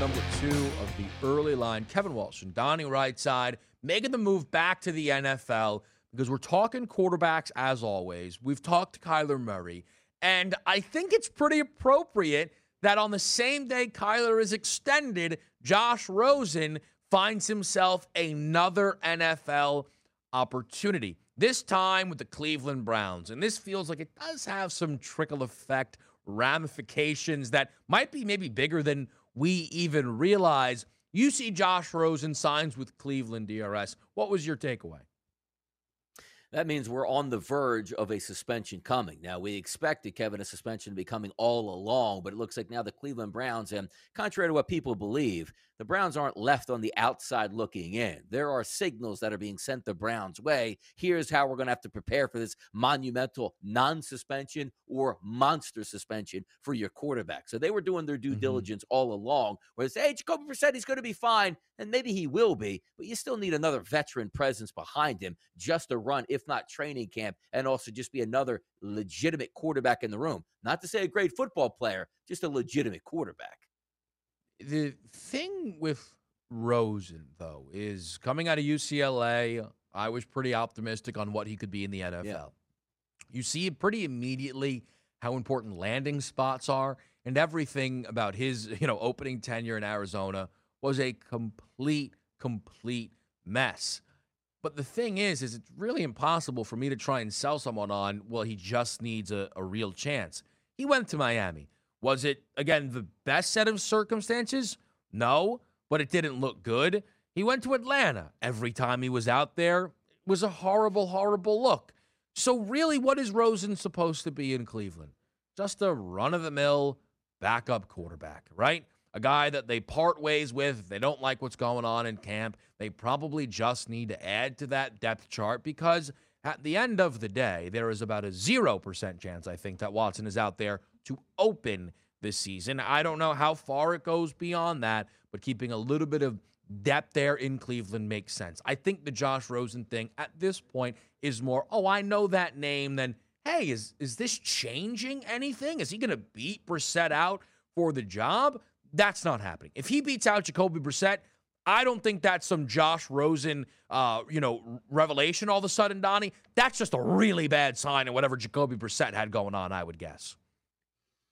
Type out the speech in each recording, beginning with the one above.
number two of the early line. Kevin Walsh and Donnie Rightside making the move back to the NFL because we're talking quarterbacks as always. We've talked to Kyler Murray, and I think it's pretty appropriate that on the same day Kyler is extended, Josh Rosen finds himself another NFL opportunity. This time with the Cleveland Browns. And this feels like it does have some trickle effect ramifications that might be maybe bigger than we even realize. You see Josh Rosen signs with Cleveland DRS. What was your takeaway? That means we're on the verge of a suspension coming. Now, we expected Kevin a suspension to be coming all along, but it looks like now the Cleveland Browns, and contrary to what people believe, the Browns aren't left on the outside looking in. There are signals that are being sent the Browns' way. Here's how we're going to have to prepare for this monumental non suspension or monster suspension for your quarterback. So they were doing their due mm-hmm. diligence all along, where they say, hey, Jacoby Brissett, he's going to be fine. And maybe he will be, but you still need another veteran presence behind him just to run, if not training camp, and also just be another legitimate quarterback in the room. Not to say a great football player, just a legitimate quarterback. The thing with Rosen, though, is coming out of UCLA, I was pretty optimistic on what he could be in the NFL. Yeah. You see pretty immediately how important landing spots are, and everything about his, you know, opening tenure in Arizona was a complete, complete mess. But the thing is, is it's really impossible for me to try and sell someone on, well, he just needs a, a real chance. He went to Miami. Was it, again, the best set of circumstances? No, but it didn't look good. He went to Atlanta. Every time he was out there, it was a horrible, horrible look. So, really, what is Rosen supposed to be in Cleveland? Just a run of the mill backup quarterback, right? A guy that they part ways with. They don't like what's going on in camp. They probably just need to add to that depth chart because at the end of the day, there is about a 0% chance, I think, that Watson is out there to open the season. I don't know how far it goes beyond that, but keeping a little bit of depth there in Cleveland makes sense. I think the Josh Rosen thing at this point is more, oh, I know that name than, hey, is is this changing anything? Is he going to beat Brissett out for the job? That's not happening. If he beats out Jacoby Brissett, I don't think that's some Josh Rosen, uh, you know, revelation all of a sudden, Donnie. That's just a really bad sign of whatever Jacoby Brissett had going on, I would guess.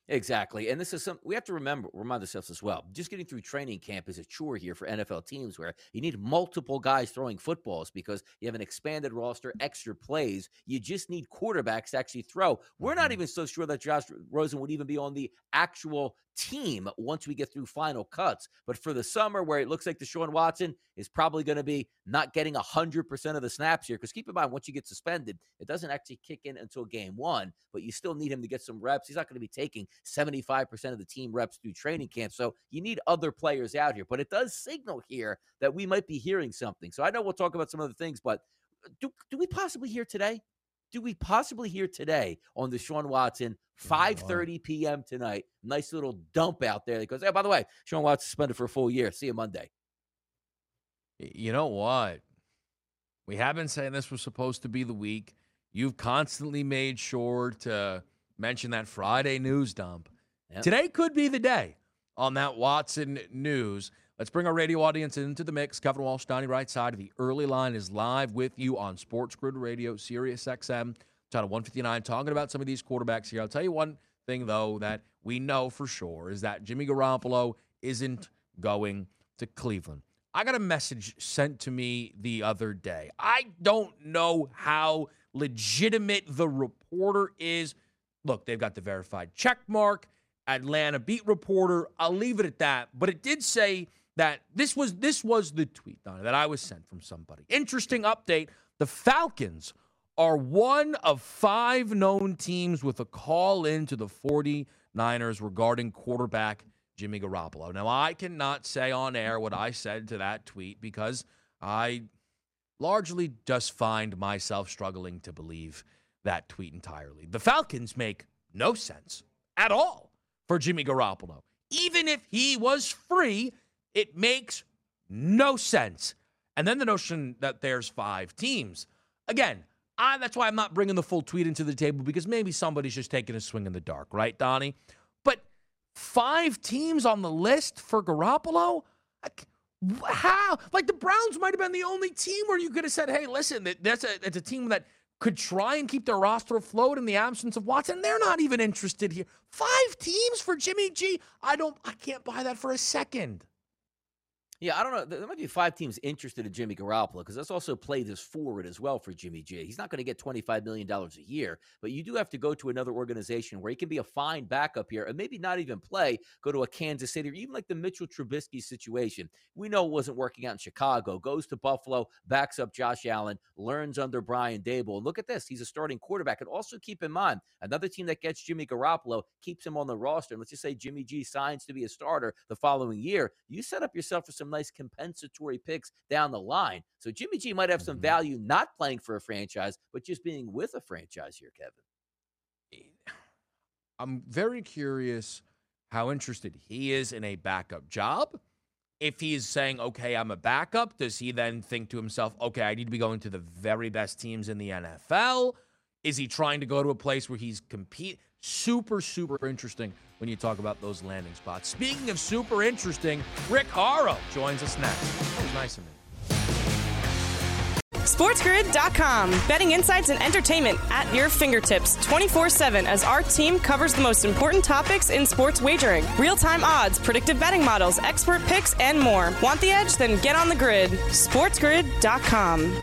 Exactly. And this is some we have to remember, remind ourselves as well. Just getting through training camp is a chore here for NFL teams where you need multiple guys throwing footballs because you have an expanded roster, extra plays. You just need quarterbacks to actually throw. We're not mm-hmm. even so sure that Josh Rosen would even be on the actual team once we get through final cuts. But for the summer, where it looks like Deshaun Watson is probably going to be not getting 100% of the snaps here, because keep in mind, once you get suspended, it doesn't actually kick in until game one, but you still need him to get some reps. He's not going to be taking 75% of the team reps through training camp. So you need other players out here. But it does signal here that we might be hearing something. So I know we'll talk about some other things, but uh, do, do we possibly hear today? Do we possibly hear today on Deshaun Watson 5:30 p.m. tonight? Nice little dump out there that goes. Oh, by the way, Sean Watson suspended for a full year. See you Monday. You know what? We have been saying this was supposed to be the week. You've constantly made sure to mention that Friday news dump. Yep. Today could be the day on that Watson news. Let's bring our radio audience into the mix. Kevin Walsh, Donnie Rightside of the early line is live with you on Sports Grid Radio, Sirius XM, channel 159, talking about some of these quarterbacks here. I'll tell you one thing, though, that we know for sure is that Jimmy Garoppolo isn't going to Cleveland. I got a message sent to me the other day. I don't know how legitimate the reporter is. Look, they've got the verified check mark. Atlanta beat reporter. I'll leave it at that. But it did say that this was this was the tweet Donna, that I was sent from somebody. Interesting update. The Falcons are one of five known teams with a call in to the 49ers regarding quarterback Jimmy Garoppolo. Now, I cannot say on air what I said to that tweet because I largely just find myself struggling to believe that tweet entirely. The Falcons make no sense at all for Jimmy Garoppolo. Even if he was free, it makes no sense. And then the notion that there's five teams. Again, I, that's why I'm not bringing the full tweet into the table because maybe somebody's just taking a swing in the dark, right, Donnie? But five teams on the list for Garoppolo? How? Like the Browns might have been the only team where you could have said, "Hey, listen, that's a it's a team that could try and keep their roster afloat in the absence of Watson. They're not even interested here. Five teams for Jimmy G. I don't. I can't buy that for a second. Yeah, I don't know. There might be five teams interested in Jimmy Garoppolo because let's also play this forward as well for Jimmy G. He's not going to get $25 million a year, but you do have to go to another organization where he can be a fine backup here and maybe not even play, go to a Kansas City or even like the Mitchell Trubisky situation. We know it wasn't working out in Chicago, goes to Buffalo, backs up Josh Allen, learns under Brian Daboll. And look at this. He's a starting quarterback. And also keep in mind, another team that gets Jimmy Garoppolo keeps him on the roster. And let's just say Jimmy G signs to be a starter the following year. You set up yourself for some nice compensatory picks down the line. So Jimmy G might have some mm-hmm. value not playing for a franchise, but just being with a franchise here, Kevin. I'm very curious how interested he is in a backup job. If he's saying, okay, I'm a backup, does he then think to himself, okay, I need to be going to the very best teams in the NFL? Is he trying to go to a place where he's compete? Super, super interesting when you talk about those landing spots. Speaking of super interesting, Rick Horrow joins us next. That was nice of me. SportsGrid.com. Betting insights and entertainment at your fingertips 24 7 as our team covers the most important topics in sports wagering real time odds, predictive betting models, expert picks, and more. Want the edge? Then get on the grid. SportsGrid.com.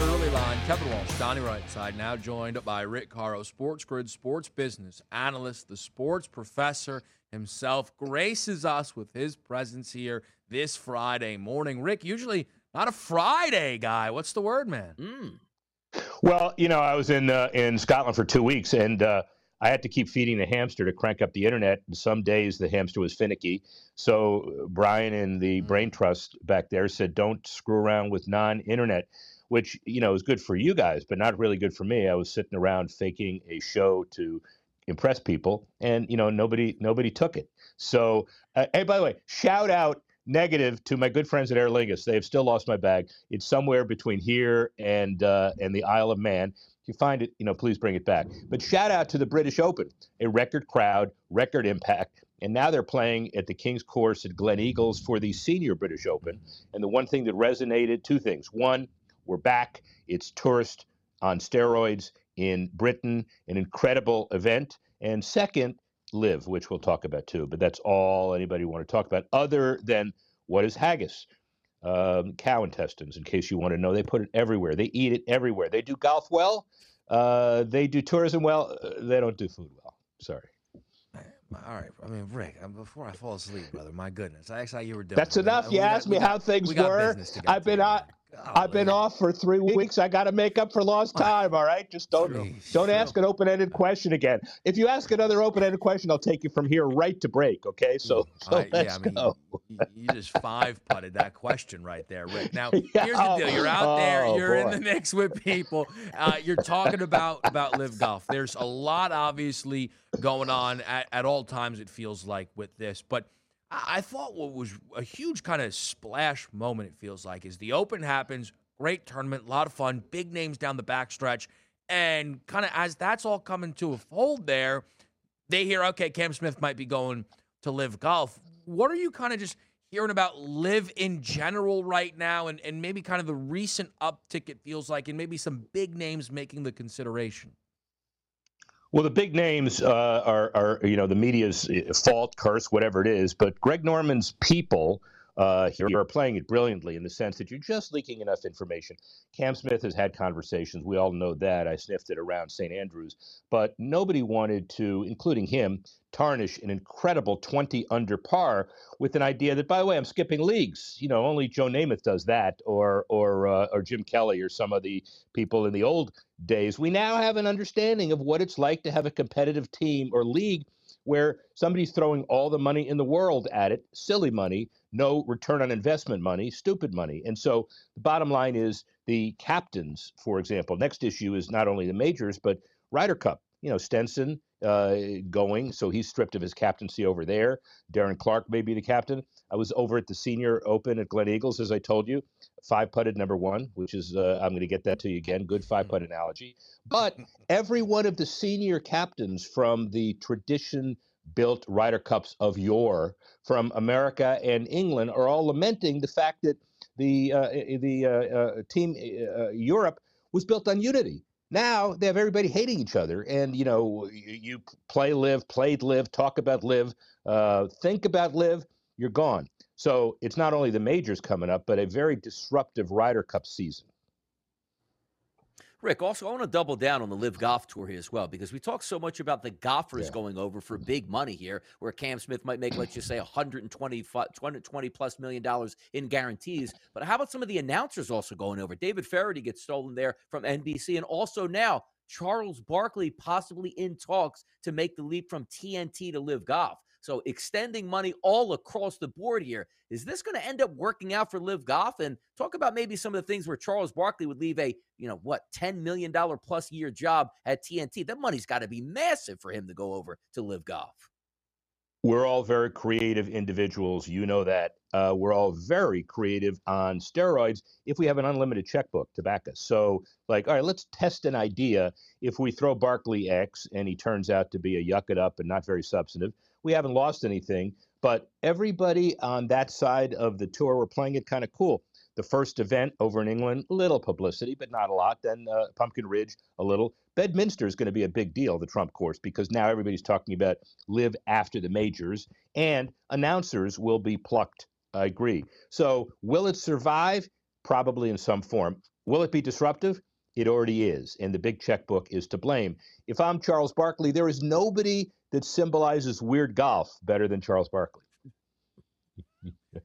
early line. Kevin Walsh, Donnie Rightside, now joined by Rick Horrow, Sports Grid sports business analyst, the sports professor himself, graces us with his presence here this Friday morning. Rick, usually not a Friday guy. What's the word, man? Mm. Well, you know, I was in uh, in Scotland for two weeks, and uh, I had to keep feeding the hamster to crank up the internet. And some days the hamster was finicky. So Brian and the Brain Trust back there said, don't screw around with non internet, which, you know, is good for you guys, but not really good for me. I was sitting around faking a show to impress people and you know nobody nobody took it so uh, hey by the way shout out negative to my good friends at Aer Lingus. They have still lost my bag. It's somewhere between here and uh, and the Isle of Man. If you find it, you know, please bring it back. But shout out to the British Open, a record crowd, record impact, and now they're playing at the King's Course at Gleneagles for the Senior British Open. And the one thing that resonated, two things: one, we're back. It's tourist on steroids in Britain, an incredible event, and second, LIV, which we'll talk about too. But that's all anybody want to talk about, other than what is haggis? Um, cow intestines, in case you want to know. They put it everywhere. They eat it everywhere. They do golf well. Uh, they do tourism well. Uh, they don't do food well. Sorry. All right. I mean, Rick, um, before I fall asleep, brother, my goodness. I asked how you were doing. That's enough. You asked me how things were. I've been on. I've been off for three weeks. I got to make up for lost time. All right, just don't don't ask an open-ended question again. If you ask another open-ended question, I'll take you from here right to break. Okay, so, so I, let's yeah, I mean, go. You, you just five putted that question right there, Rick. Now here's the deal: you're out there, oh, you're boy. in the mix with people. Uh, you're talking about about LIV golf. There's a lot, obviously, going on at, at all times. It feels like with this, but I thought what was a huge kind of splash moment, it feels like, is the Open happens, great tournament, a lot of fun, big names down the backstretch. And kind of as that's all coming to a fold there, they hear, okay, Cam Smith might be going to LIV golf. What are you kind of just hearing about LIV in general right now and, and maybe kind of the recent uptick it feels like, and maybe some big names making the consideration? Well, the big names uh, are, are, you know, the media's uh, fault, curse, whatever it is. But Greg Norman's people uh, here are playing it brilliantly in the sense that you're just leaking enough information. Cam Smith has had conversations. We all know that. I sniffed it around St. Andrews. But nobody wanted to, including him, tarnish an incredible 20 under par with an idea that, by the way, I'm skipping leagues. You know, only Joe Namath does that, or or uh, or Jim Kelly, or some of the people in the old days. We now have an understanding of what it's like to have a competitive team or league where somebody's throwing all the money in the world at it, silly money, no return on investment money, stupid money. And so the bottom line is the captains, for example, next issue is not only the majors, but Ryder Cup. You know, Stenson uh, going, so he's stripped of his captaincy over there. Darren Clarke may be the captain. I was over at the Senior Open at Gleneagles, as I told you, five putted number one, which is uh, I'm going to get that to you again. Good five putt analogy. But every one of the senior captains from the tradition built Ryder Cups of yore from America and England are all lamenting the fact that the uh, the uh, uh, team uh, Europe was built on unity. Now they have everybody hating each other, and you know you, you play LIV, played LIV, talk about LIV, uh, think about LIV. you're gone. So it's not only the majors coming up, but a very disruptive Ryder Cup season. Rick, also, I want to double down on the LIV Golf Tour here as well because we talk so much about the golfers yeah. going over for big money here, where Cam Smith might make, let's just say, 120, 120 plus million dollars in guarantees. But how about some of the announcers also going over? David Feherty gets stolen there from NBC, and also now Charles Barkley possibly in talks to make the leap from TNT to LIV Golf. So extending money all across the board here. Is this going to end up working out for LIV Golf? And talk about maybe some of the things where Charles Barkley would leave a, you know, what, $10 million plus year job at TNT. That money's got to be massive for him to go over to LIV Golf. We're all very creative individuals. You know that. Uh, we're all very creative on steroids if we have an unlimited checkbook to back us. So, like, all right, let's test an idea. If we throw Barkley X and he turns out to be a yuck it up and not very substantive, we haven't lost anything. But everybody on that side of the tour were playing it kind of cool. The first event over in England, little publicity, but not a lot. Then uh, Pumpkin Ridge, a little. Bedminster is going to be a big deal, the Trump course, because now everybody's talking about LIV after the majors, and announcers will be plucked. I agree. So, will it survive? Probably in some form. Will it be disruptive? It already is, and the big checkbook is to blame. If I'm Charles Barkley, there is nobody that symbolizes weird golf better than Charles Barkley.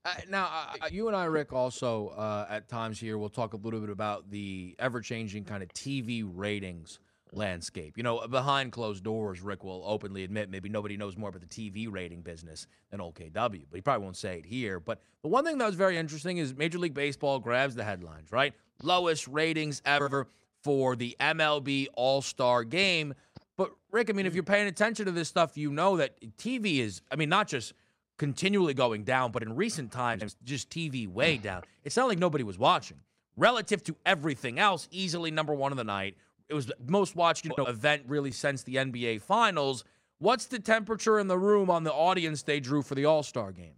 uh, now, uh, you and I, Rick, also uh, at times here, we'll talk a little bit about the ever changing kind of TV ratings landscape. You know, behind closed doors, Rick will openly admit maybe nobody knows more about the TV rating business than OKW, but he probably won't say it here. But the one thing that was very interesting is Major League Baseball grabs the headlines, right? Lowest ratings ever for the MLB All Star game. But Rick, I mean, if you're paying attention to this stuff, you know that TV is, I mean, not just continually going down, but in recent times, just TV way down. It's not like nobody was watching. Relative to everything else, easily number one of the night. It was the most watched you know, event really since the NBA Finals. What's the temperature in the room on the audience they drew for the All Star game?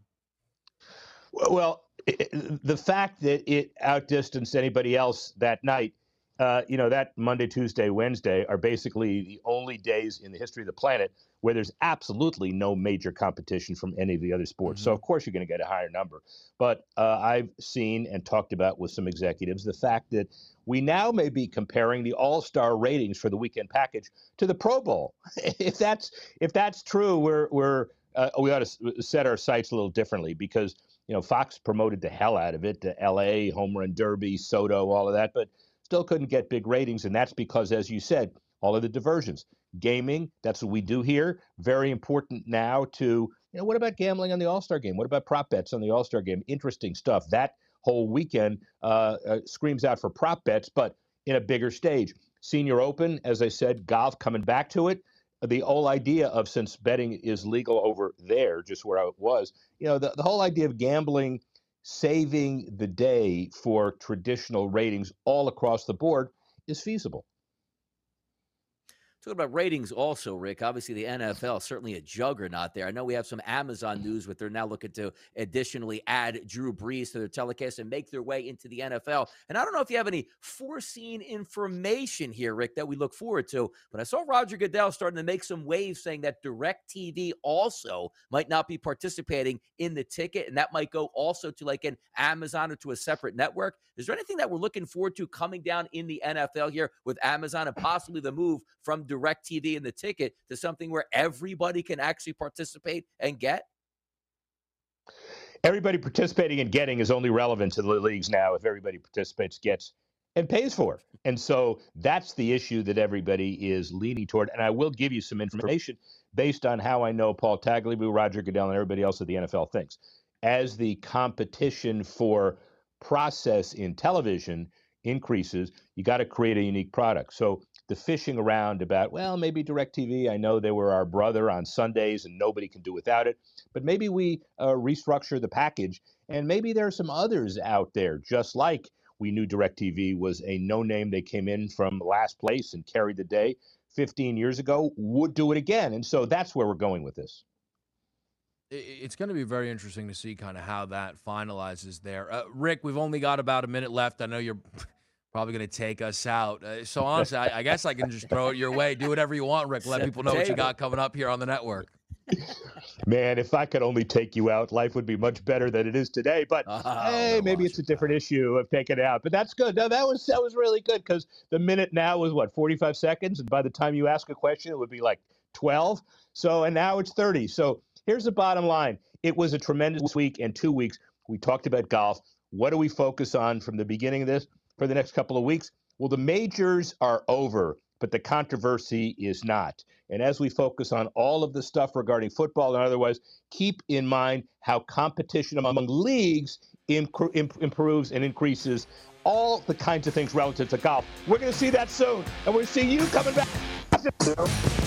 Well, the fact that it outdistanced anybody else that night uh, you know, that Monday, Tuesday, Wednesday are basically the only days in the history of the planet where there's absolutely no major competition from any of the other sports. Mm-hmm. So, of course, you're going to get a higher number. But uh, I've seen and talked about with some executives the fact that we now may be comparing the all-star ratings for the weekend package to the Pro Bowl. if that's if that's true, we're we're uh, we ought to set our sights a little differently because you know Fox promoted the hell out of it, the L.A. home run derby, Soto, all of that, but still couldn't get big ratings. And that's because, as you said, all of the diversions. Gaming, that's what we do here. Very important now to, you know, what about gambling on the All Star game? What about prop bets on the All Star game? Interesting stuff. That whole weekend uh, uh, screams out for prop bets, but in a bigger stage. Senior Open, as I said, golf coming back to it. The whole idea of since betting is legal over there, just where I was, you know, the, the whole idea of gambling saving the day for traditional ratings all across the board is feasible. Talking about ratings, also, Rick. Obviously, the NFL certainly a juggernaut there. I know we have some Amazon mm. news, but they're now looking to additionally add Drew Brees to their telecast and make their way into the NFL. And I don't know if you have any foreseen information here, Rick, that we look forward to. But I saw Roger Goodell starting to make some waves, saying that DirecTV also might not be participating in the ticket, and that might go also to like an Amazon or to a separate network. Is there anything that we're looking forward to coming down in the NFL here with Amazon and possibly the move from DirecTV and the ticket to something where everybody can actually participate and get? Everybody participating and getting is only relevant to the leagues now if everybody participates, gets, and pays for. And so that's the issue that everybody is leaning toward. And I will give you some information based on how I know Paul Tagliabue, Roger Goodell, and everybody else at the NFL thinks. As the competition for process in television increases, you got to create a unique product. So the fishing around about, well, maybe DirecTV, I know they were our brother on Sundays and nobody can do without it, but maybe we uh, restructure the package and maybe there are some others out there, just like we knew DirecTV was a no name. They came in from last place and carried the day 15 years ago, would do it again. And so that's where we're going with this it's going to be very interesting to see kind of how that finalizes there. Uh, Rick, we've only got about a minute left. I know you're probably going to take us out. Uh, so honestly, I, I, guess I can just throw it your way. Do whatever you want, Rick. Let people know what you got coming up here on the network. Man, if I could only take you out, life would be much better than it is today. But oh, hey, maybe it's a different issue of taking it out. But that's good. No, that was that was really good because the minute now was what 45 seconds, and by the time you ask a question, it would be like 12. So and now it's 30. So Here's the bottom line it was a tremendous week and two weeks. We talked about golf. What do we focus on from the beginning of this for the next couple of weeks? Well, the majors are over, but the controversy is not. And as we focus on all of the stuff regarding football and otherwise, keep in mind how competition among leagues imp- improves and increases all the kinds of things relative to golf. We're going to see that soon, and we'll see you coming back.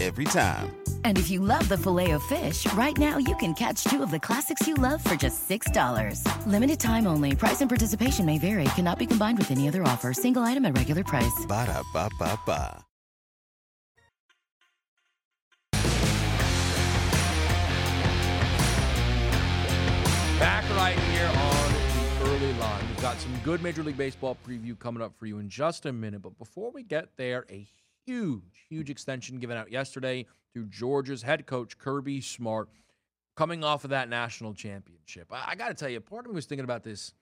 Every time. And if you love the filet of fish, right now you can catch two of the classics you love for just $6. Limited time only. Price and participation may vary. Cannot be combined with any other offer. Single item at regular price. Ba da ba ba ba. Back right here on the early line. We've got some good Major League Baseball preview coming up for you in just a minute. But before we get there, a huge, huge extension given out yesterday to Georgia's head coach, Kirby Smart, coming off of that national championship. I, I got to tell you, part of me was thinking about this.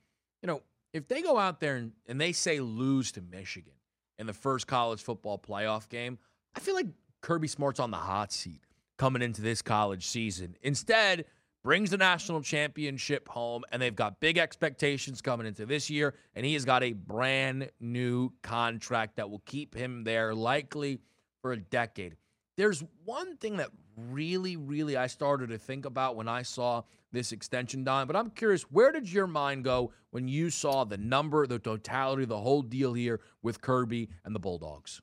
You know, if they go out there and, and they say lose to Michigan in the first college football playoff game, I feel like Kirby Smart's on the hot seat coming into this college season. Instead, brings the national championship home, and they've got big expectations coming into this year. And he has got a brand new contract that will keep him there likely for a decade. There's one thing that really, really I started to think about when I saw this extension, Don, but I'm curious, where did your mind go when you saw the number, the totality, the whole deal here with Kirby and the Bulldogs?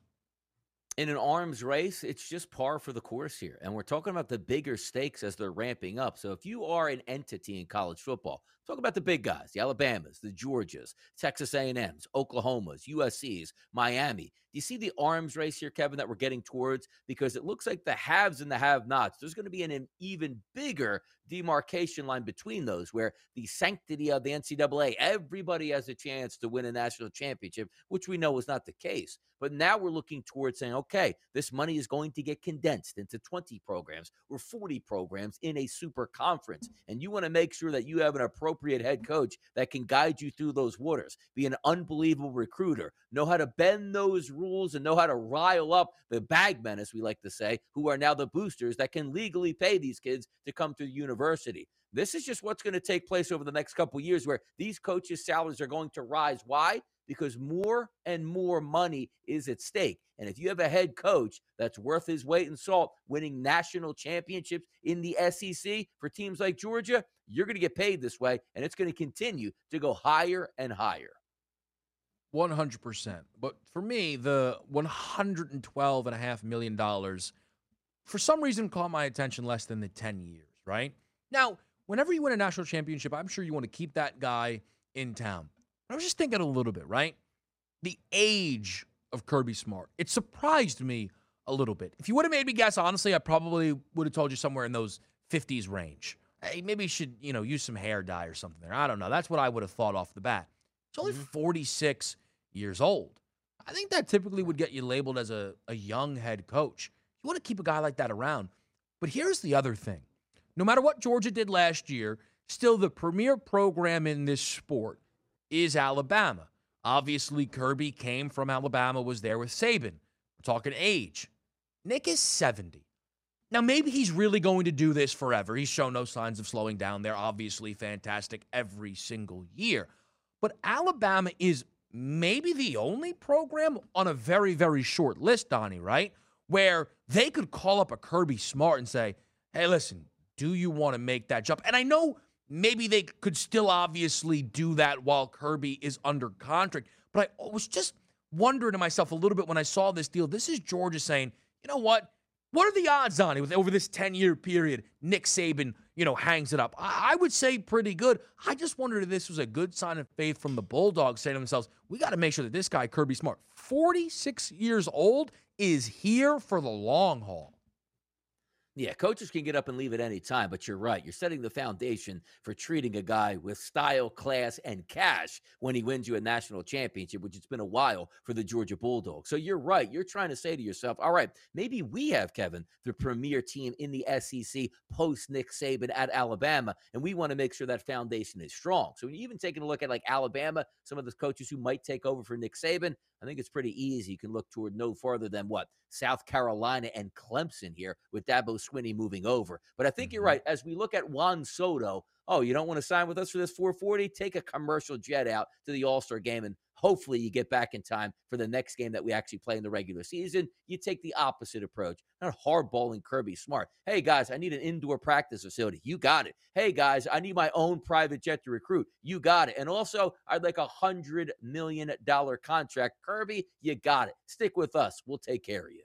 In an arms race, it's just par for the course here. And we're talking about the bigger stakes as they're ramping up. So if you are an entity in college football, talk about the big guys, the Alabamas, the Georgias, Texas A&Ms, Oklahomas, USCs, Miami. Do you see the arms race here, Kevin, that we're getting towards? Because it looks like the haves and the have-nots. There's going to be an even bigger demarcation line between those where the sanctity of the NCAA, everybody has a chance to win a national championship, which we know is not the case. But now we're looking towards saying, okay, this money is going to get condensed into 20 programs or 40 programs in a super conference. And you want to make sure that you have an appropriate head coach that can guide you through those waters, be an unbelievable recruiter, know how to bend those rules and know how to rile up the bagmen, as we like to say, who are now the boosters that can legally pay these kids to come to the university. This is just what's going to take place over the next couple years where these coaches' salaries are going to rise. Why? Because more and more money is at stake. And if you have a head coach that's worth his weight in salt, winning national championships in the SEC for teams like Georgia, you're going to get paid this way, and it's going to continue to go higher and higher. 100%. But for me, the $112.5 million for some reason caught my attention less than the 10 years, right? Now, whenever you win a national championship, I'm sure you want to keep that guy in town. I was just thinking a little bit, right? The age of Kirby Smart. It surprised me a little bit. If you would have made me guess, honestly, I probably would have told you somewhere in those 50s range. Hey, maybe you should, you know, use some hair dye or something there. I don't know. That's what I would have thought off the bat. It's only mm-hmm. 46 years old. I think that typically would get you labeled as a, a young head coach. You want to keep a guy like that around. But here's the other thing no matter what Georgia did last year, still the premier program in this sport is Alabama. Obviously, Kirby came from Alabama, was there with Saban. We're talking age. Nick is 70. Now, maybe he's really going to do this forever. He's shown no signs of slowing down. They're obviously fantastic every single year. But Alabama is maybe the only program on a very, very short list, Donnie, right? Where they could call up a Kirby Smart and say, hey, listen, do you want to make that jump? And I know maybe they could still obviously do that while Kirby is under contract, but I was just wondering to myself a little bit when I saw this deal. This is Georgia saying, you know what? What are the odds on it over this 10 year period? Nick Saban, you know, hangs it up. I, I would say pretty good. I just wondered if this was a good sign of faith from the Bulldogs saying to themselves, we got to make sure that this guy, Kirby Smart, 46 years old, is here for the long haul. Yeah, coaches can get up and leave at any time, but you're right. You're setting the foundation for treating a guy with style, class, and cash when he wins you a national championship, which it's been a while for the Georgia Bulldogs. So you're right. You're trying to say to yourself, all right, maybe we have, Kevin, the premier team in the SEC post Nick Saban at Alabama, and we want to make sure that foundation is strong. So even taking a look at like Alabama, some of the coaches who might take over for Nick Saban, I think it's pretty easy. You can look toward no farther than what South Carolina and Clemson here with Dabo Swinney moving over. But I think mm-hmm. you're right. As we look at Juan Soto, oh, you don't want to sign with us for this 440? Take a commercial jet out to the All Star game and hopefully you get back in time for the next game that we actually play in the regular season. You take the opposite approach, not hardballing Kirby Smart. Hey guys, I need an indoor practice facility. You got it. Hey guys, I need my own private jet to recruit. You got it. And also, I'd like a hundred million dollar contract. Kirby, you got it. Stick with us. We'll take care of you.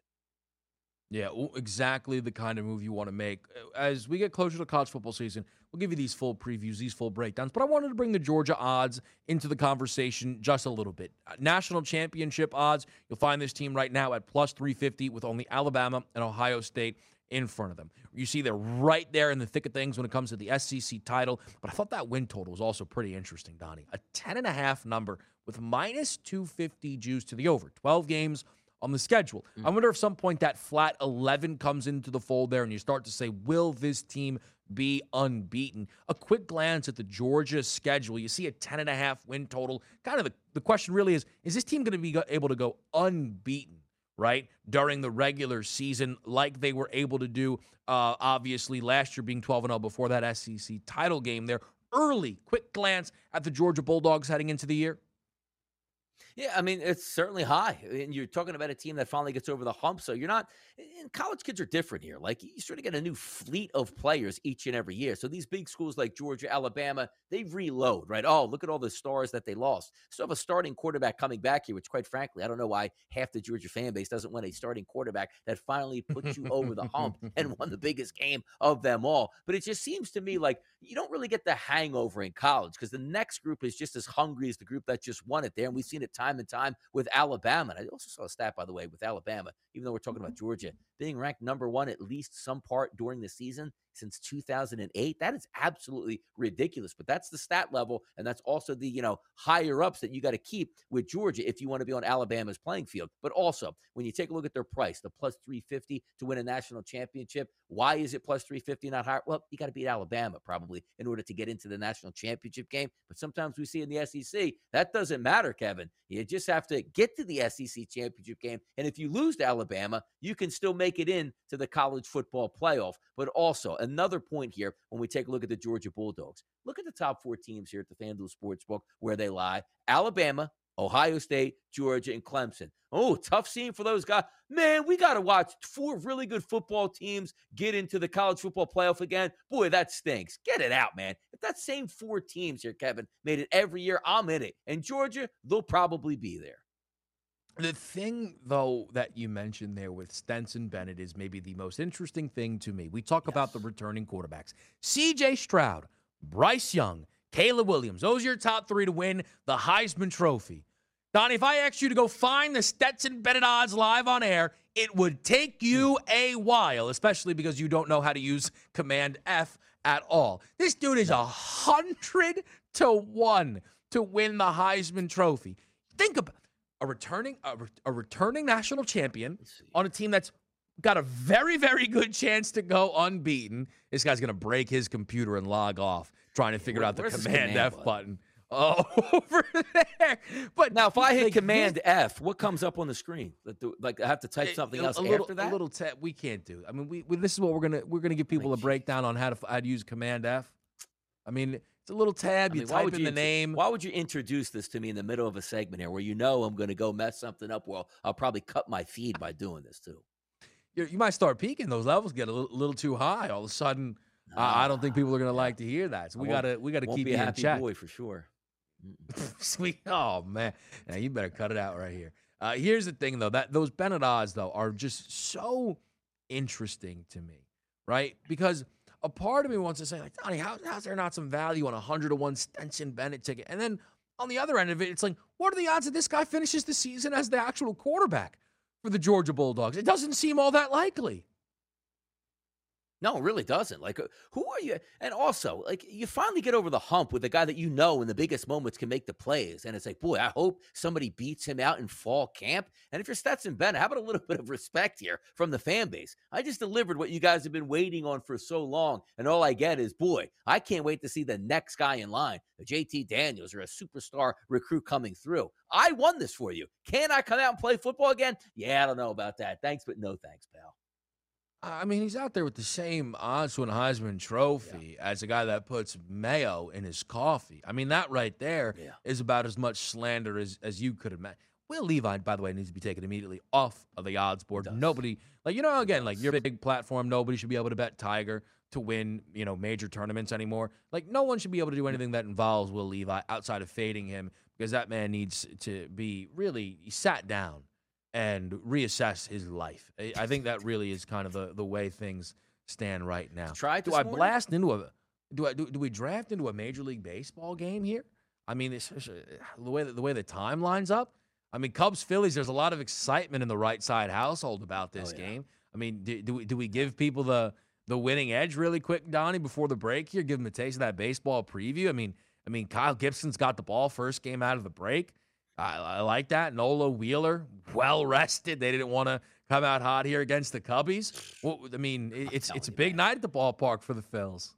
Yeah, exactly the kind of move you want to make. As we get closer to college football season, we'll give you these full previews, these full breakdowns. But I wanted to bring the Georgia odds into the conversation just a little bit. Uh, national championship odds, you'll find this team right now at plus 350 with only Alabama and Ohio State in front of them. You see they're right there in the thick of things when it comes to the SEC title. But I thought that win total was also pretty interesting, Donnie. A 10.5 number with minus 250 juice to the over. 12 games on the schedule. Mm-hmm. I wonder if some point that flat 11 comes into the fold there and you start to say, will this team be unbeaten? A quick glance at the Georgia schedule, you see a 10 and a half win total. Kind of the, the question really is, is this team going to be able to go unbeaten? Right during the regular season, like they were able to do, uh, obviously last year being 12 and 0 before that SEC title game there. Early, quick glance at the Georgia Bulldogs heading into the year. Yeah, I mean, it's certainly high. And you're talking about a team that finally gets over the hump. So you're not, and college kids are different here. Like you sort of get a new fleet of players each and every year. So these big schools like Georgia, Alabama, they reload, right? Oh, look at all the stars that they lost. Still have a starting quarterback coming back here, which quite frankly, I don't know why half the Georgia fan base doesn't want a starting quarterback that finally puts you over the hump and won the biggest game of them all. But it just seems to me like you don't really get the hangover in college because the next group is just as hungry as the group that just won it there. And we've seen it time and time with Alabama. And I also saw a stat, by the way, with Alabama, even though we're talking about mm-hmm. Georgia, being ranked number one at least some part during the season since 2008. That is absolutely ridiculous. But that's the stat level, and that's also the you know higher ups that you got to keep with Georgia if you want to be on Alabama's playing field. But also, when you take a look at their price, the plus 350 to win a national championship. Why is it plus 350, not higher? Well, you got to beat Alabama probably in order to get into the national championship game. But sometimes we see in the SEC that doesn't matter, Kevin. You just have to get to the SEC championship game, and if you lose to Alabama, you can still make it in to the college football playoff. But also, another point here when we take a look at the Georgia Bulldogs. Look at the top four teams here at the FanDuel Sportsbook where they lie Alabama, Ohio State, Georgia, and Clemson. Oh, tough scene for those guys. Man, we got to watch four really good football teams get into the college football playoff again. Boy, that stinks. Get it out, man. If that same four teams here, Kevin, made it every year, I'm in it. And Georgia, they'll probably be there. The thing, though, that you mentioned there with Stetson Bennett is maybe the most interesting thing to me. We talk yes. about the returning quarterbacks CJ Stroud, Bryce Young, Caleb Williams. Those are your top three to win the Heisman Trophy. Donnie, if I asked you to go find the Stetson Bennett odds live on air, it would take hmm. you a while, especially because you don't know how to use Command F at all. This dude is a hundred to one to win the Heisman Trophy. Think about a returning a, a returning national champion on a team that's got a very very good chance to go unbeaten. This guy's gonna break his computer and log off trying to figure Where, out the command, F button. button. Oh, over there. But now, if I hit like Command this, F, what comes up on the screen? Like I have to type something a, else a little, after that. A little tab. We can't do. I mean, we, we, this is what we're gonna we're gonna give people a breakdown on how to how to use Command F. I mean, it's a little tab. I mean, you type in you, the name. Why would you introduce this to me in the middle of a segment here where you know I'm going to go mess something up? Well, I'll probably cut my feed by doing this too. you you might start peaking. Those levels get a little, little too high. All of a sudden, I don't think people are going to like to hear that. So we got to we got to keep be a happy check. boy for sure. Sweet. Oh man, now you better cut it out right here. Uh, here's the thing though that those Bennett odds though are just so interesting to me, right? Because a part of me wants to say, like, Donnie, how, how's there not some value on a 100 to 1 Stetson Bennett ticket? And then on the other end of it, it's like, what are the odds that this guy finishes the season as the actual quarterback for the Georgia Bulldogs? It doesn't seem all that likely. No, it really doesn't. Like, uh, who are you? And also, like, you finally get over the hump with the guy that you know in the biggest moments can make the plays. And it's like, boy, I hope somebody beats him out in fall camp. And if you're Stetson Bennett, how about a little bit of respect here from the fan base? I just delivered what you guys have been waiting on for so long. And all I get is, boy, I can't wait to see the next guy in line, a JT Daniels or a superstar recruit coming through. I won this for you. Can I come out and play football again? Yeah, I don't know about that. Thanks, but no thanks, pal. I mean, he's out there with the same odds to a Heisman Trophy yeah. as a guy that puts mayo in his coffee. I mean, that right there yeah. is about as much slander as, as you could imagine. Will Levis, by the way, needs to be taken immediately off of the odds board. Nobody, like, you know, again, like, your big platform, nobody should be able to bet Tiger to win, you know, major tournaments anymore. Like, no one should be able to do anything that involves Will Levis outside of fading him because that man needs to be really sat down and reassess his life. I think that really is kind of the, the way things stand right now. Try do I morning? blast into a do I do, do we draft into a major league baseball game here? I mean, the way that the way the time lines up. I mean, Cubs Phillies. There's a lot of excitement in the Rightside household about this oh, yeah. game. I mean, do, do we do we give people the the winning edge really quick, Donnie, before the break here? Give them a taste of that baseball preview. I mean, I mean, Kyle Gibson's got the ball first game out of the break. I, I like that. Nola Wheeler, well rested. They didn't want to come out hot here against the Cubbies. Well, I mean, it's it's a big night at the ballpark for the Phils.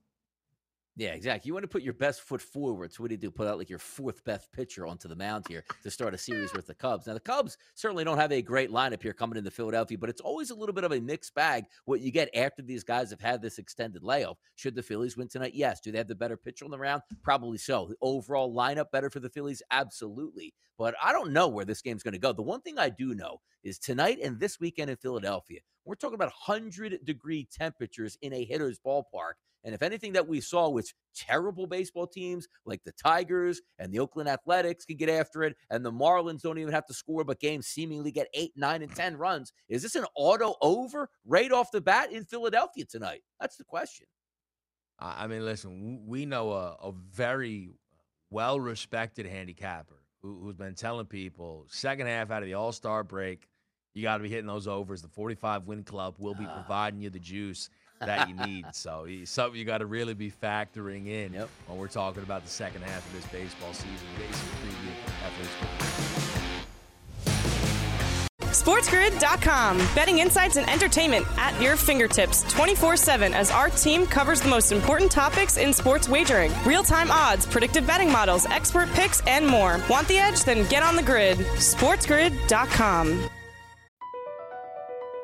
Yeah, exactly. You want to put your best foot forward. So what do you do? Put out like your fourth best pitcher onto the mound here to start a series with the Cubs. Now the Cubs certainly don't have a great lineup here coming into Philadelphia, but it's always a little bit of a mixed bag what you get after these guys have had this extended layoff. Should the Phillies win tonight? Yes. Do they have the better pitcher on the round? Probably so. The overall lineup better for the Phillies? Absolutely. But I don't know where this game's going to go. The one thing I do know is tonight and this weekend in Philadelphia, we're talking about 100 degree temperatures in a hitter's ballpark. And if anything that we saw was terrible baseball teams like the Tigers and the Oakland Athletics can get after it, and the Marlins don't even have to score, but games seemingly get eight, nine, and 10 runs, is this an auto over right off the bat in Philadelphia tonight? That's the question. I mean, listen, we know a, a very well respected handicapper who, has been telling people second half out of the All Star break, you got to be hitting those overs. The 45 win club will be ah. providing you the juice that you need. so something you got to really be factoring in yep. when we're talking about the second half of this baseball season. SportsGrid.com. Betting insights and entertainment at your fingertips 24 7 as our team covers the most important topics in sports wagering real time odds, predictive betting models, expert picks, and more. Want the edge? Then get on the grid. SportsGrid.com.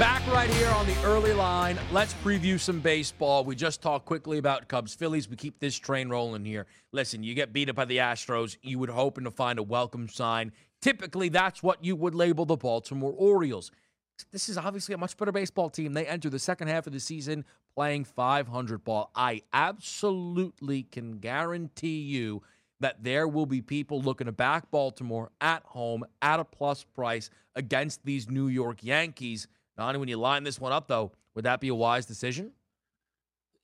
Back right here on the early line. Let's preview some baseball. We just talked quickly about Cubs Phillies. We keep this train rolling here. Listen, you get beat up by the Astros, you would hoping to find a welcome sign. Typically, that's what you would label the Baltimore Orioles. This is obviously a much better baseball team. They enter the second half of the season playing 500 ball. I absolutely can guarantee you that there will be people looking to back Baltimore at home at a plus price against these New York Yankees. Donnie, when you line this one up, though, would that be a wise decision?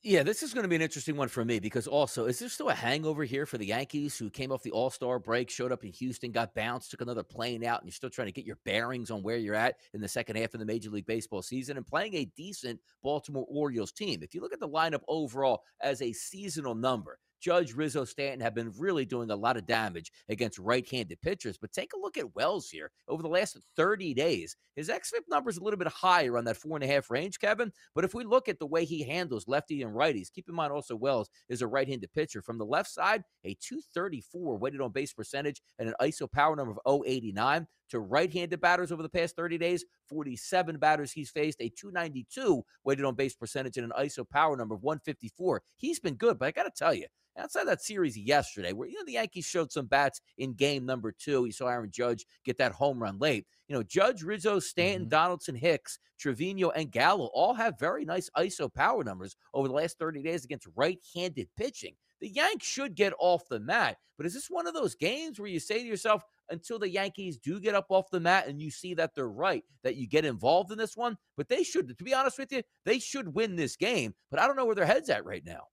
Yeah, this is going to be an interesting one for me because also, is there still a hangover here for the Yankees who came off the All Star break, showed up in Houston, got bounced, took another plane out, and you're still trying to get your bearings on where you're at in the second half of the Major League Baseball season and playing a decent Baltimore Orioles team? If you look at the lineup overall as a seasonal number, Judge, Rizzo, Stanton have been really doing a lot of damage against right handed pitchers. But take a look at Wells here. Over the last 30 days, his XFIP number is a little bit higher on that four and a half range, Kevin. But if we look at the way he handles lefty and righties, keep in mind also Wells is a right handed pitcher. From the left side, a 234 weighted on base percentage and an ISO power number of 089 to right-handed batters over the past 30 days. 47 batters he's faced, a 292 weighted on base percentage and an ISO power number of 154. He's been good, but I got to tell you, outside that series yesterday, where you know the Yankees showed some bats in game number two. You saw Aaron Judge get that home run late. You know, Judge, Rizzo, Stanton, mm-hmm. Donaldson, Hicks, Trevino, and Gallo all have very nice ISO power numbers over the last 30 days against right-handed pitching. The Yanks should get off the mat, but is this one of those games where you say to yourself, until the Yankees do get up off the mat and you see that they're right, that you get involved in this one. But they should, to be honest with you, they should win this game. But I don't know where their head's at right now.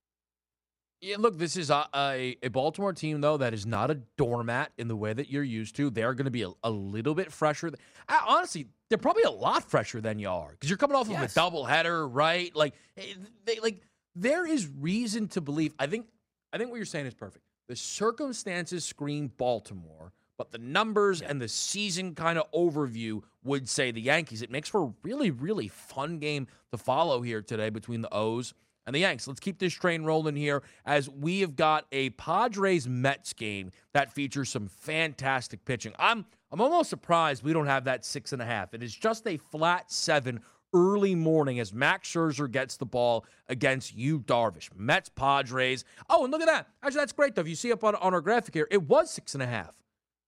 Yeah, look, this is a, a, a, Baltimore team, though, that is not a doormat in the way that you're used to. They're going to be a, a, little bit fresher. I, honestly, they're probably a lot fresher than you are because you're coming off yes. of a doubleheader, right? Like, eh, they, like there is reason to believe. I think, I think what you're saying is perfect. The circumstances scream Baltimore but the numbers yeah. and the season kind of overview would say the Yankees. It makes for a really, really fun game to follow here today between the O's and the Yanks. Let's keep this train rolling here as we have got a Padres Mets game that features some fantastic pitching. I'm I'm almost surprised we don't have that six and a half. It is just a flat seven early morning as Max Scherzer gets the ball against Yu Darvish. Mets Padres. Oh, and look at that. Actually, that's great though. If you see up on, on our graphic here, it was six and a half.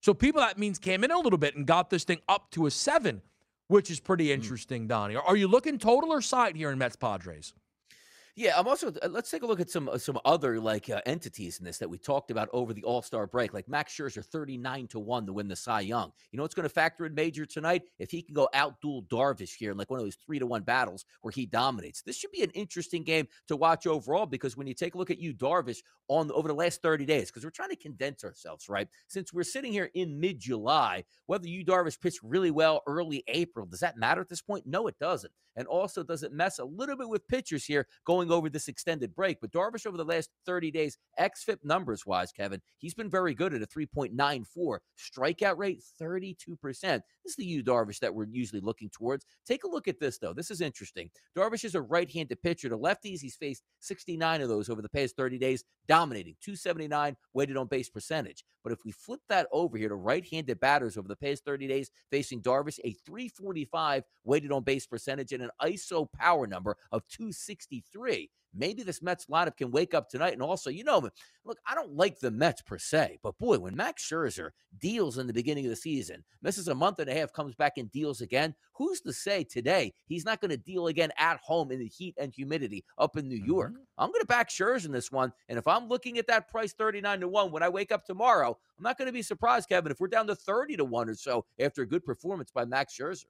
So people that means came in a little bit and got this thing up to a seven, which is pretty hmm. interesting, Donnie. Are you looking total or side here in Mets Padres? Yeah, I'm also. Uh, let's take a look at some uh, some other like uh, entities in this that we talked about over the All Star break, like Max Scherzer, 39 to one to win the Cy Young. You know what's going to factor in major tonight? If he can go out duel Darvish here in like one of those three to one battles where he dominates, this should be an interesting game to watch overall. Because when you take a look at Yu Darvish on over the last 30 days, because we're trying to condense ourselves, right? Since we're sitting here in mid July, whether Yu Darvish pitched really well early April, does that matter at this point? No, it doesn't. And also, does it mess a little bit with pitchers here going over this extended break? But Darvish over the last 30 days, XFIP numbers wise, Kevin, he's been very good at a 3.94 strikeout rate, 32%. This is the Yu Darvish that we're usually looking towards. Take a look at this, though. This is interesting. Darvish is a right handed pitcher. To lefties, he's faced 69 of those over the past 30 days, dominating 279 weighted on base percentage. But if we flip that over here to right handed batters over the past 30 days, facing Darvish, a 345 weighted on base percentage and an ISO power number of 263. Maybe this Mets lineup can wake up tonight. And also, you know, look, I don't like the Mets per se, but boy, when Max Scherzer deals in the beginning of the season, misses a month and a half, comes back and deals again, who's to say today he's not going to deal again at home in the heat and humidity up in New York? Mm-hmm. I'm going to back Scherzer in this one. And if I'm looking at that price 39 to 1 when I wake up tomorrow, I'm not going to be surprised, Kevin, if we're down to 30 to 1 or so after a good performance by Max Scherzer.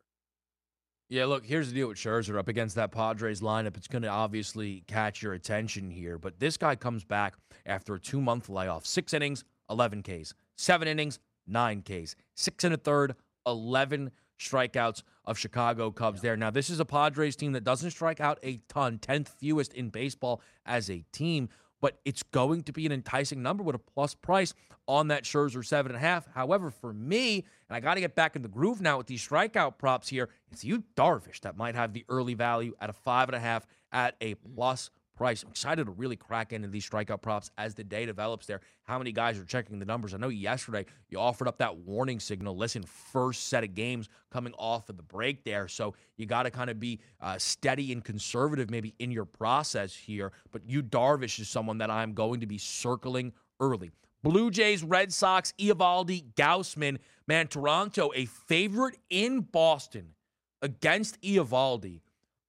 Yeah, look, here's the deal with Scherzer up against that Padres lineup. It's going to obviously catch your attention here, but this guy comes back after a two month layoff. Six innings, 11 Ks. Seven innings, nine Ks. Six and a third, 11 strikeouts of Chicago Cubs there. Now, this is a Padres team that doesn't strike out a ton, 10th fewest in baseball as a team, but it's going to be an enticing number with a plus price on that Scherzer seven and a half. However, for me, and I got to get back in the groove now with these strikeout props here, it's Yu Darvish that might have the early value at a five and a half at a plus price. I'm excited to really crack into these strikeout props as the day develops there. How many guys are checking the numbers? I know yesterday you offered up that warning signal. Listen, first set of games coming off of the break there. So you got to kind of be uh, steady and conservative maybe in your process here. But Yu, Darvish is someone that I'm going to be circling early. Blue Jays, Red Sox, Eovaldi, Gausman. Man, Toronto, a favorite in Boston against Eovaldi.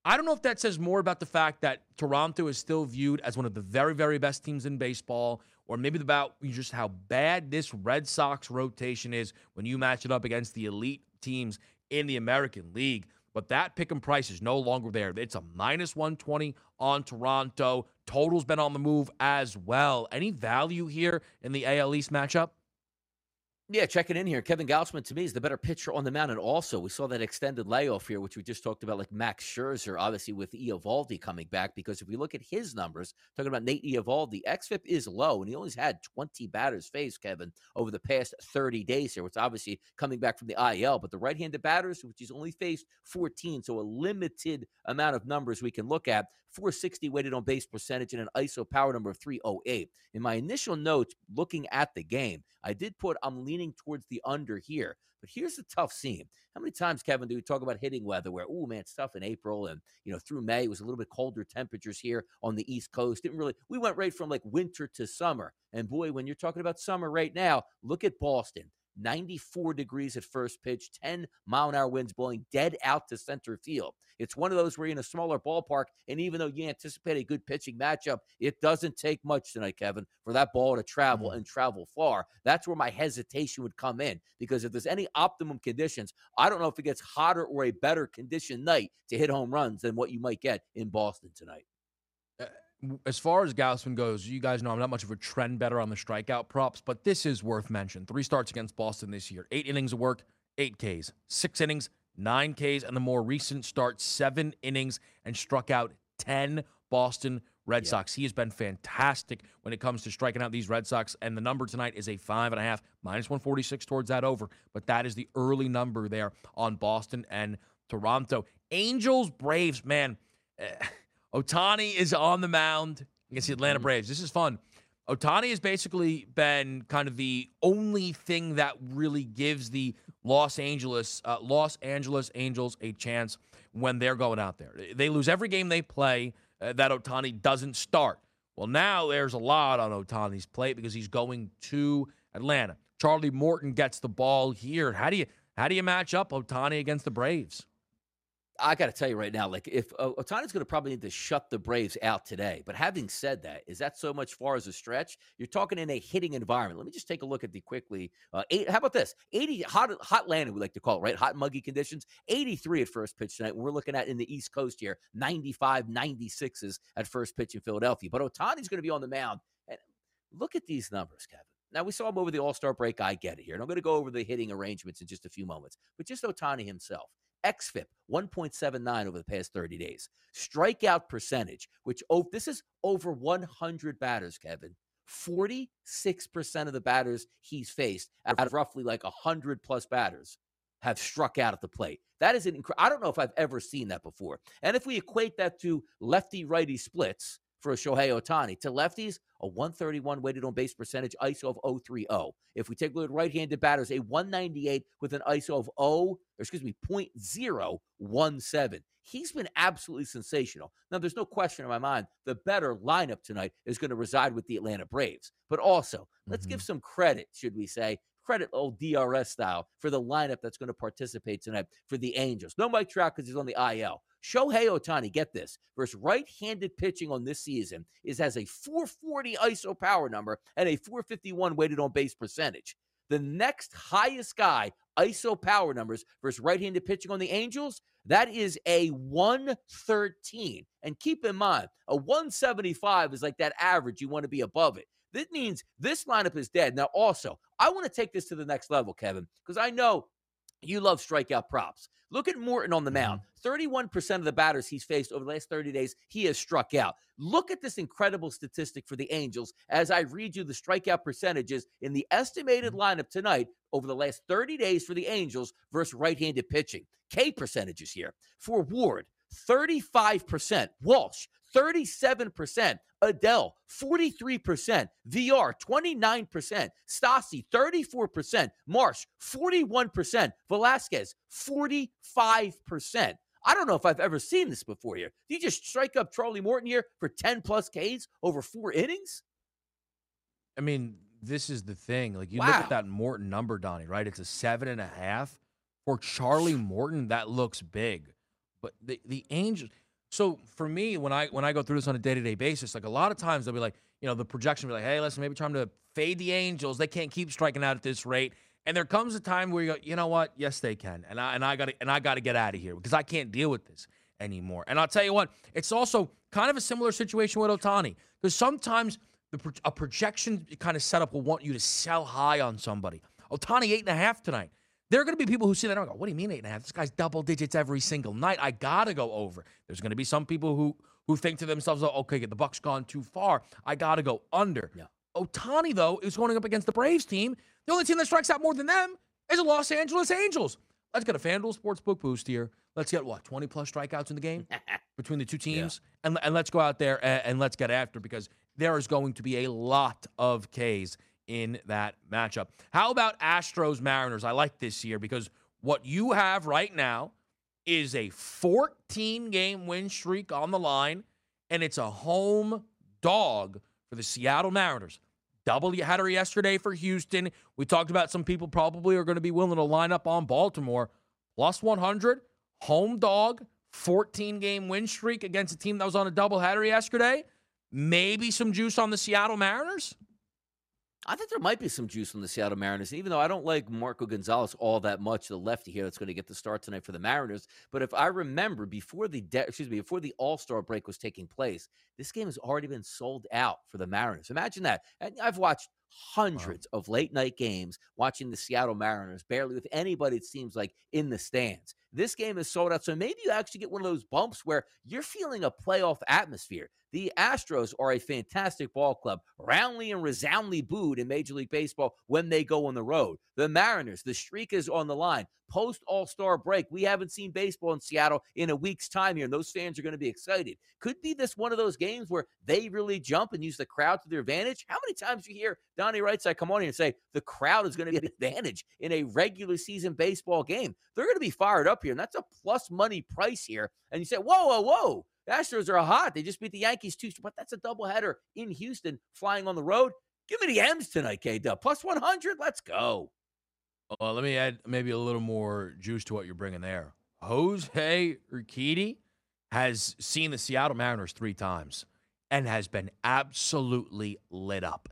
I don't know if that says more about the fact that Toronto is still viewed as one of the very, very best teams in baseball, or maybe about just how bad this Red Sox rotation is when you match it up against the elite teams in the American League. but that pick and price is no longer there. It's a minus 120 on Toronto. Total's been on the move as well. Any value here in the AL East matchup? Yeah, checking in here. Kevin Gausman to me is the better pitcher on the mound, and also we saw that extended layoff here, which we just talked about, like Max Scherzer, obviously with Eovaldi coming back. Because if we look at his numbers, talking about Nate Eovaldi, xFIP is low, and he only had 20 batters faced, Kevin, over the past 30 days here, which obviously coming back from the IL. But the right-handed batters, which he's only faced 14, so a limited amount of numbers we can look at. 460 weighted on base percentage and an ISO power number of 308. In my initial notes, looking at the game, I did put I'm leaning towards the under here. But here's the tough scene. How many times, Kevin, do we talk about hitting weather where, oh man, it's tough in April and you know through May it was a little bit colder temperatures here on the East Coast. Didn't really we went right from like winter to summer. And boy, when you're talking about summer right now, look at Boston. 94 degrees at first pitch, 10 mile an hour winds blowing dead out to center field. It's one of those where you're in a smaller ballpark, and even though you anticipate a good pitching matchup, it doesn't take much tonight, Kevin, for that ball to travel mm-hmm. and travel far. That's where my hesitation would come in because if there's any optimum conditions, I don't know if it gets hotter or a better condition night to hit home runs than what you might get in Boston tonight as far as Gausman goes, you guys know I'm not much of a trend better on the strikeout props, but this is worth mention. Three starts against Boston this year, eight innings of work, eight Ks, six innings, nine Ks, and the more recent start, seven innings, and struck out 10 Boston Red yeah. Sox. He has been fantastic when it comes to striking out these Red Sox, and the number tonight is a five and a half, minus 146 towards that over, but that is the early number there on Boston and Toronto. Angels, Braves, man. Eh, Ohtani is on the mound against the Atlanta mm-hmm. Braves. This is fun. Ohtani has basically been kind of the only thing that really gives the Los Angeles uh, Los Angeles Angels a chance when they're going out there. They lose every game they play uh, that Ohtani doesn't start. Well, now there's a lot on Ohtani's plate because he's going to Atlanta. Charlie Morton gets the ball here. How do you how do you match up Ohtani against the Braves? I got to tell you right now, like if uh, Ohtani's going to probably need to shut the Braves out today. But having said that, is that so much far as a stretch? You're talking in a hitting environment. Let me just take a look at the quickly. Uh, eight, how about this? 80 hot, hot landing, we like to call it, right? Hot muggy conditions. 83 at first pitch tonight. We're looking at in the East Coast here, 95, 96s at first pitch in Philadelphia. But Ohtani's going to be on the mound. And look at these numbers, Kevin. Now we saw him over the All Star break. I get it here, and I'm going to go over the hitting arrangements in just a few moments. But just Otani himself. XFIP 1.79 over the past 30 days. Strikeout percentage, which oh, this is over 100 batters, Kevin. 46% of the batters he's faced out of roughly like 100 plus batters have struck out at the plate. That is an incredible. I don't know if I've ever seen that before. And if we equate that to lefty righty splits, for Shohei Ohtani. To lefties, a 131 weighted on base percentage, ISO of 030. If we take a look at right handed batters, a 198 with an ISO of 0, excuse me, 0.017. He's been absolutely sensational. Now, there's no question in my mind the better lineup tonight is going to reside with the Atlanta Braves. But also, mm-hmm. let's give mm-hmm. some credit, should we say, credit old DRS style for the lineup that's going to participate tonight for the Angels. No Mike Trout because he's on the IL. Shohei Ohtani, get this, versus right-handed pitching on this season is has a 440 ISO power number and a 451 weighted on base percentage. The next highest guy ISO power numbers versus right-handed pitching on the Angels, that is a 113. And keep in mind, a 175 is like that average. You want to be above it. This means this lineup is dead. Now, also, I want to take this to the next level, Kevin, because I know you love strikeout props. Look at Morton on the mound. 31% mm-hmm. of the batters he's faced over the last 30 days, he has struck out. Look at this incredible statistic for the Angels as I read you the strikeout percentages in the estimated mm-hmm. lineup tonight over the last 30 days for the Angels versus right handed pitching. K percentages here. For Ward, 35%. Walsh, 37%. Adell, 43%. VR, 29%. Stassi, 34%. Marsh, 41%. Velazquez, 45%. I don't know if I've ever seen this before here. Do you just strike up Charlie Morton here for 10 plus Ks over four innings? I mean, this is the thing. Like you wow. look at that Morton number, Donnie, right? It's a seven and a half. For Charlie Morton, that looks big. But the the Angels so for me, when I when I go through this on a day to day basis, like a lot of times they'll be like, you know, the projection will be like, hey, listen, maybe try to fade the Angels. They can't keep striking out at this rate. And there comes a time where you go, you know what? Yes, they can. And I and I got and I got to get out of here because I can't deal with this anymore. And I'll tell you what, it's also kind of a similar situation with Ohtani because sometimes the a projection kind of setup will want you to sell high on somebody. Ohtani eight and a half tonight. There are going to be people who see that and go, "What do you mean eight and a half? This guy's double digits every single night. I gotta go over." There's going to be some people who who think to themselves, oh, "Okay, the Bucks gone too far. I gotta go under." Yeah. Ohtani though is going up against the Braves team. The only team that strikes out more than them is the Los Angeles Angels. Let's get a FanDuel Sportsbook boost here. Let's get what 20 plus strikeouts in the game between the two teams, and and let's go out there and, and let's get after because there is going to be a lot of Ks in that matchup. How about Astros Mariners? I like this year because what you have right now is a 14 game win streak on the line, and it's a home dog for the Seattle Mariners. Double header yesterday for Houston. We talked about some people probably are going to be willing to line up on Baltimore. Plus 100, home dog, 14 game win streak against a team that was on a double header yesterday. Maybe some juice on the Seattle Mariners. I think there might be some juice on the Seattle Mariners, even though I don't like Marco Gonzales all that much, the lefty here that's going to get the start tonight for the Mariners. But if I remember, before the de- excuse me, before the All Star break was taking place, this game has already been sold out for the Mariners. Imagine that. And I've watched hundreds of late night games watching the Seattle Mariners, barely with anybody, it seems like, in the stands. This game is sold out. So maybe you actually get one of those bumps where you're feeling a playoff atmosphere. The Astros are a fantastic ball club, roundly and resoundly booed in Major League Baseball when they go on the road. The Mariners, the streak is on the line. Post All Star break, we haven't seen baseball in Seattle in a week's time here, and those fans are going to be excited. Could be this one of those games where they really jump and use the crowd to their advantage. How many times do you hear Donnie Rightside come on here and say the crowd is going to be an advantage in a regular season baseball game? They're going to be fired up here, and that's a plus money price here. And you say, whoa, whoa, whoa. The Astros are hot. They just beat the Yankees too, but that's a doubleheader in Houston, flying on the road. Give me the M's tonight, K Dub. Plus 100. Let's go. Uh, let me add maybe a little more juice to what you're bringing there. Jose Urquidy has seen the Seattle Mariners three times and has been absolutely lit up.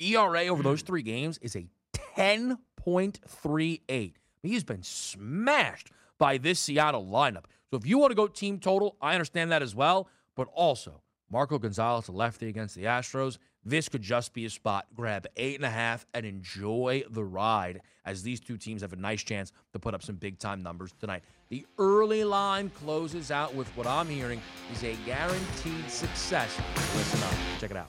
ERA over those three games is a 10.38. He's been smashed by this Seattle lineup. So if you want to go team total, I understand that as well. But also, Marco Gonzales, a lefty against the Astros, this could just be a spot. Grab eight and a half and enjoy the ride as these two teams have a nice chance to put up some big time numbers tonight. The early line closes out with what I'm hearing is a guaranteed success. Listen up. Check it out.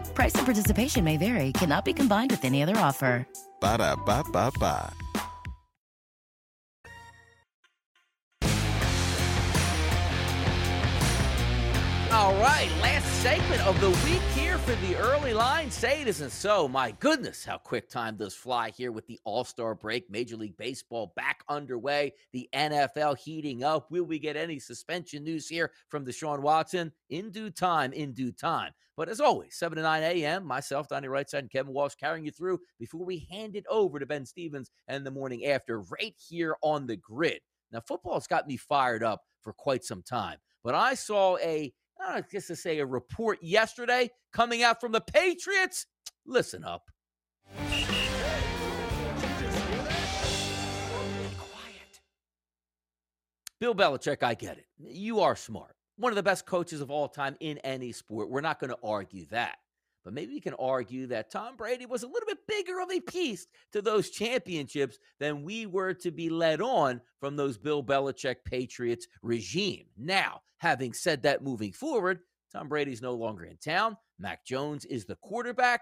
Price and participation may vary, cannot be combined with any other offer. Ba da ba ba ba. All All right, last segment of the week here for the early line. Say it isn't so. My goodness, how quick time does fly here with the All Star break. Major League Baseball back underway. The NFL heating up. Will we get any suspension news here from Deshaun Watson? In due time, in due time. But as always, 7 to 9 a.m., myself, Donnie Rightside, and Kevin Walsh carrying you through before we hand it over to Ben Stevens and the morning after, right here on the grid. Now, football's got me fired up for quite some time, but I saw a I guess to say a report yesterday coming out from the Patriots. Listen up. Bill Belichick, I get it. You are smart. One of the best coaches of all time in any sport. We're not going to argue that. But maybe we can argue that Tom Brady was a little bit bigger of a piece to those championships than we were to be led on from those Bill Belichick Patriots regime. Now, having said that moving forward, Tom Brady's no longer in town. Mac Jones is the quarterback.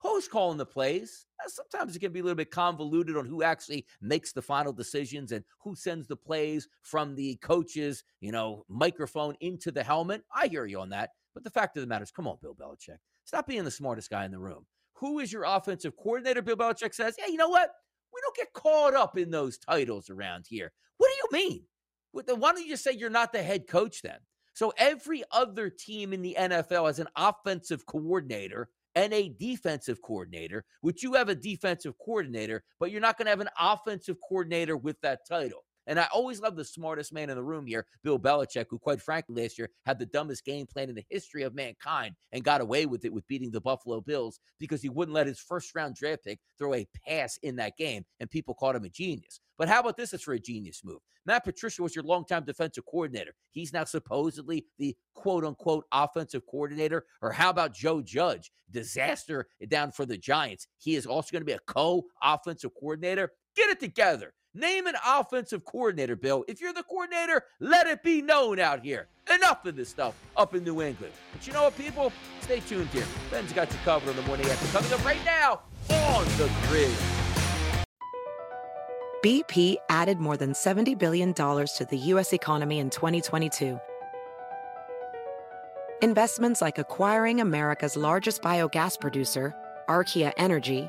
Who's calling the plays? Uh, sometimes it can be a little bit convoluted on who actually makes the final decisions and who sends the plays from the coach's, you know, microphone into the helmet. I hear you on that. But the fact of the matter is, come on, Bill Belichick. Stop being the smartest guy in the room. Who is your offensive coordinator? Bill Belichick says, Yeah, you know what? We don't get caught up in those titles around here. What do you mean? Why don't you just say you're not the head coach then? So every other team in the NFL has an offensive coordinator and a defensive coordinator, which you have a defensive coordinator, but you're not going to have an offensive coordinator with that title. And I always love the smartest man in the room here, Bill Belichick, who, quite frankly, last year had the dumbest game plan in the history of mankind and got away with it with beating the Buffalo Bills because he wouldn't let his first round draft pick throw a pass in that game. And people called him a genius. But how about this? It's for a genius move. Matt Patricia was your longtime defensive coordinator. He's now supposedly the quote unquote offensive coordinator. Or how about Joe Judge? Disaster down for the Giants. He is also going to be a co offensive coordinator. Get it together. Name an offensive coordinator, Bill. If you're the coordinator, let it be known out here. Enough of this stuff up in New England. But you know what, people? Stay tuned here. Ben's got you covered on the morning after. Coming up right now on the grid. BP added more than $70 billion to the U.S. economy in 2022. Investments like acquiring America's largest biogas producer, Archaea Energy,